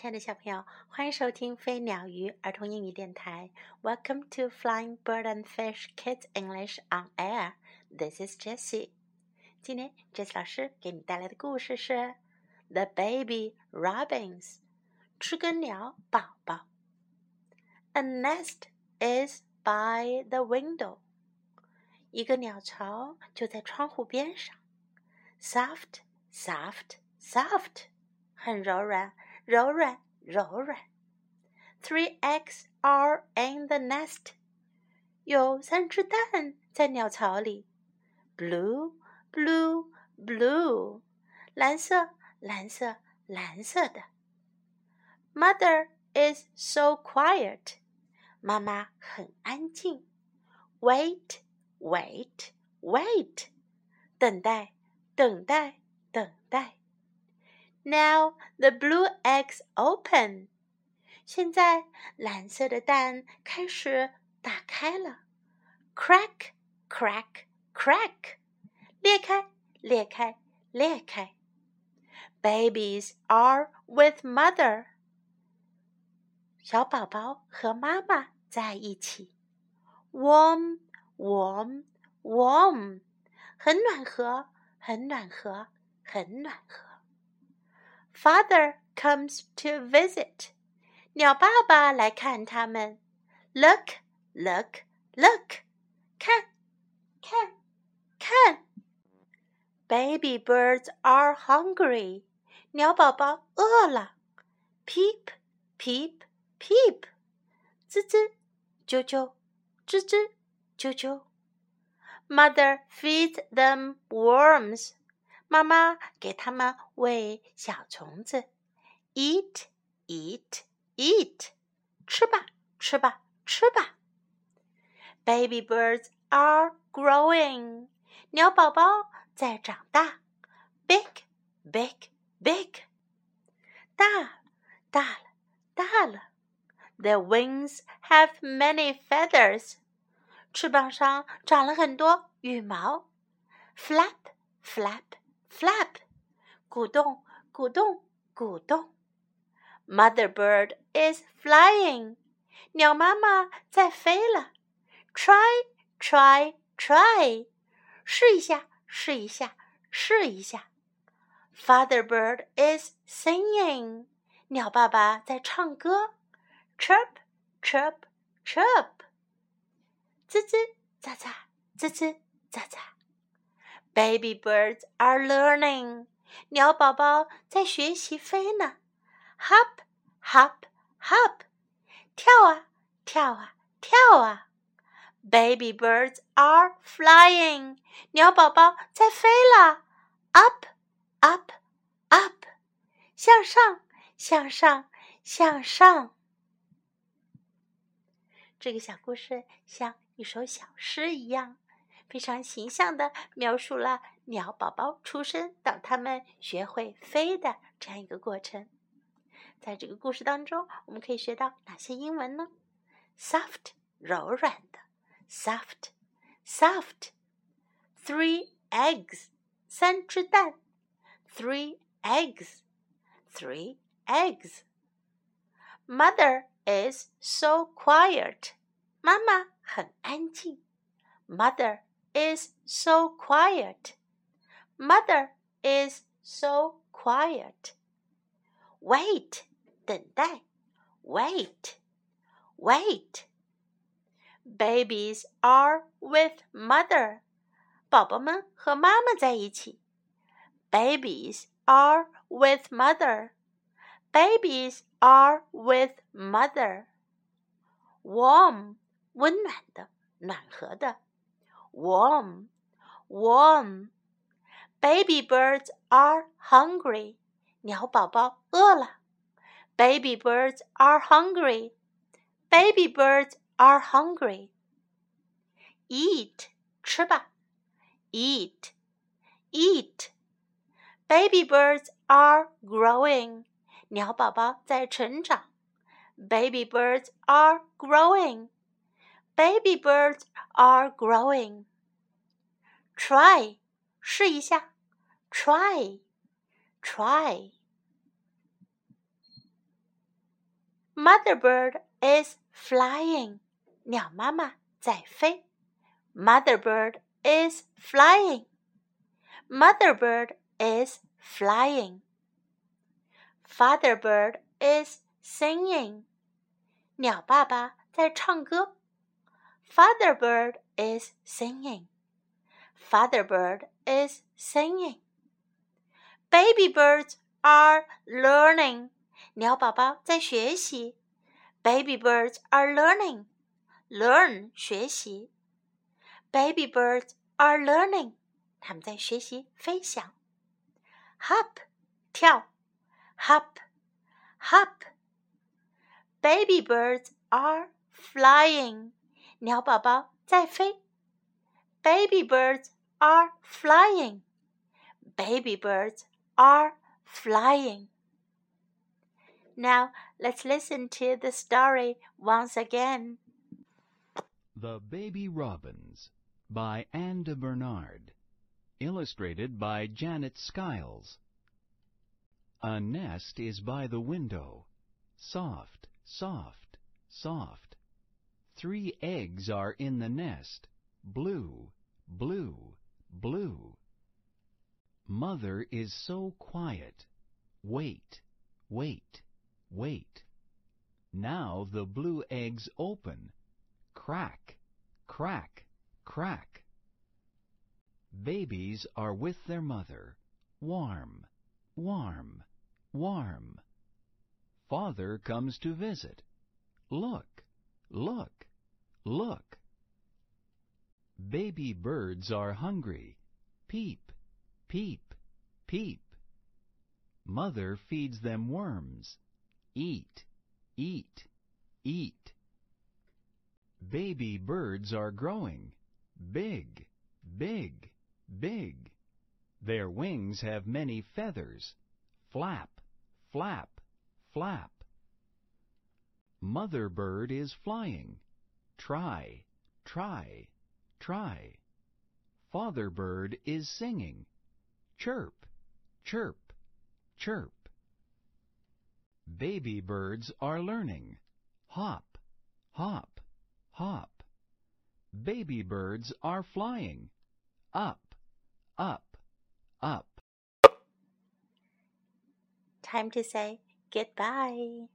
亲爱的小朋友，欢迎收听飞鸟鱼儿童英语电台。Welcome to Flying Bird and Fish Kids English on Air. This is Jessie. 今天 Jessie 老师给你带来的故事是《The Baby Robins》，知更鸟宝宝。A nest is by the window. 一个鸟巢就在窗户边上。Soft, soft, soft，很柔软。柔软，柔软。Three eggs are in the nest. 有三只蛋在鸟巢里。Blue, blue, blue. 蓝色，蓝色，蓝色的。Mother is so quiet. 妈妈很安静。Wait, wait, wait. 等待，等待，等待。 Now the blue eggs open. 现在蓝色的蛋开始打开了，crack crack crack，裂开裂开裂开。Babies are with mother. 小宝宝和妈妈在一起，warm warm warm，很暖和很暖和很暖和。 Father comes to visit. 鸟爸爸来看他们。Look, look, look. 看，看，看。Baby birds are hungry. 鸟宝宝饿了。Peep, peep, peep. 吱吱，啾啾，吱吱，啾啾。Mother feeds them worms. 妈妈给它们喂小虫子，eat eat eat，吃吧吃吧吃吧。Baby birds are growing，鸟宝宝在长大，big big big，大大了大了。Their wings have many feathers，翅膀上长了很多羽毛，flap flap。 flap，鼓动，鼓动，鼓动。Mother bird is flying，鸟妈妈在飞了。Try, try, try，试一下，试一下，试一下。Father bird is singing，鸟爸爸在唱歌。Chirp, chirp, chirp，吱吱喳喳，吱吱喳喳。Baby birds are learning，鸟宝宝在学习飞呢。Hop, hop, hop，跳啊跳啊跳啊。Baby birds are flying，鸟宝宝在飞了。Up, up, up，向上向上向上。这个小故事像一首小诗一样。非常形象的描述了鸟宝宝出生到它们学会飞的这样一个过程。在这个故事当中，我们可以学到哪些英文呢？Soft，柔软的；soft，soft。Three eggs，三只蛋；three eggs，three eggs。Mother is so quiet，妈妈很安静。Mother is so quiet. Mother is so quiet. Wait, 等待. Wait, wait. Babies are with mother. 宝宝们和妈妈在一起。Babies are with mother. Babies are with mother. Warm, 温暖的，暖和的。 warm, warm. Baby birds are hungry. 鸟宝宝饿了。Baby birds are hungry. Baby birds are hungry. Eat, 吃吧。Eat, eat. Baby birds are growing. 鸟宝宝在成长。Baby birds are growing. Baby birds are growing. Try，试一下。Try，try。 Mother bird is flying. 鸟妈妈在飞。Mother bird is flying. Mother bird is flying. Father bird is singing. 鸟爸爸在唱歌。 Father bird is singing. Father bird is singing. Baby birds are learning. 鸟宝宝在学习。Baby birds are learning. Learn 学习。Baby birds are learning. 他们在学习飞翔。Hop 跳。Hop hop. Baby birds are flying. 鸟宝宝在飞。Baby birds are flying. Baby birds are flying. Now let's listen to the story once again. The Baby Robins by Anne de Bernard. Illustrated by Janet Skiles. A nest is by the window. Soft, soft, soft. Three eggs are in the nest. Blue, blue, blue. Mother is so quiet. Wait, wait, wait. Now the blue eggs open. Crack, crack, crack. Babies are with their mother. Warm, warm, warm. Father comes to visit. Look, look, look. Baby birds are hungry. Peep, peep, peep. Mother feeds them worms. Eat, eat, eat. Baby birds are growing. Big, big, big. Their wings have many feathers. Flap, flap, flap. Mother bird is flying. Try, try, try. Father bird is singing. Chirp, chirp, chirp. Baby birds are learning. Hop, hop, hop. Baby birds are flying. Up, up, up. Time to say goodbye.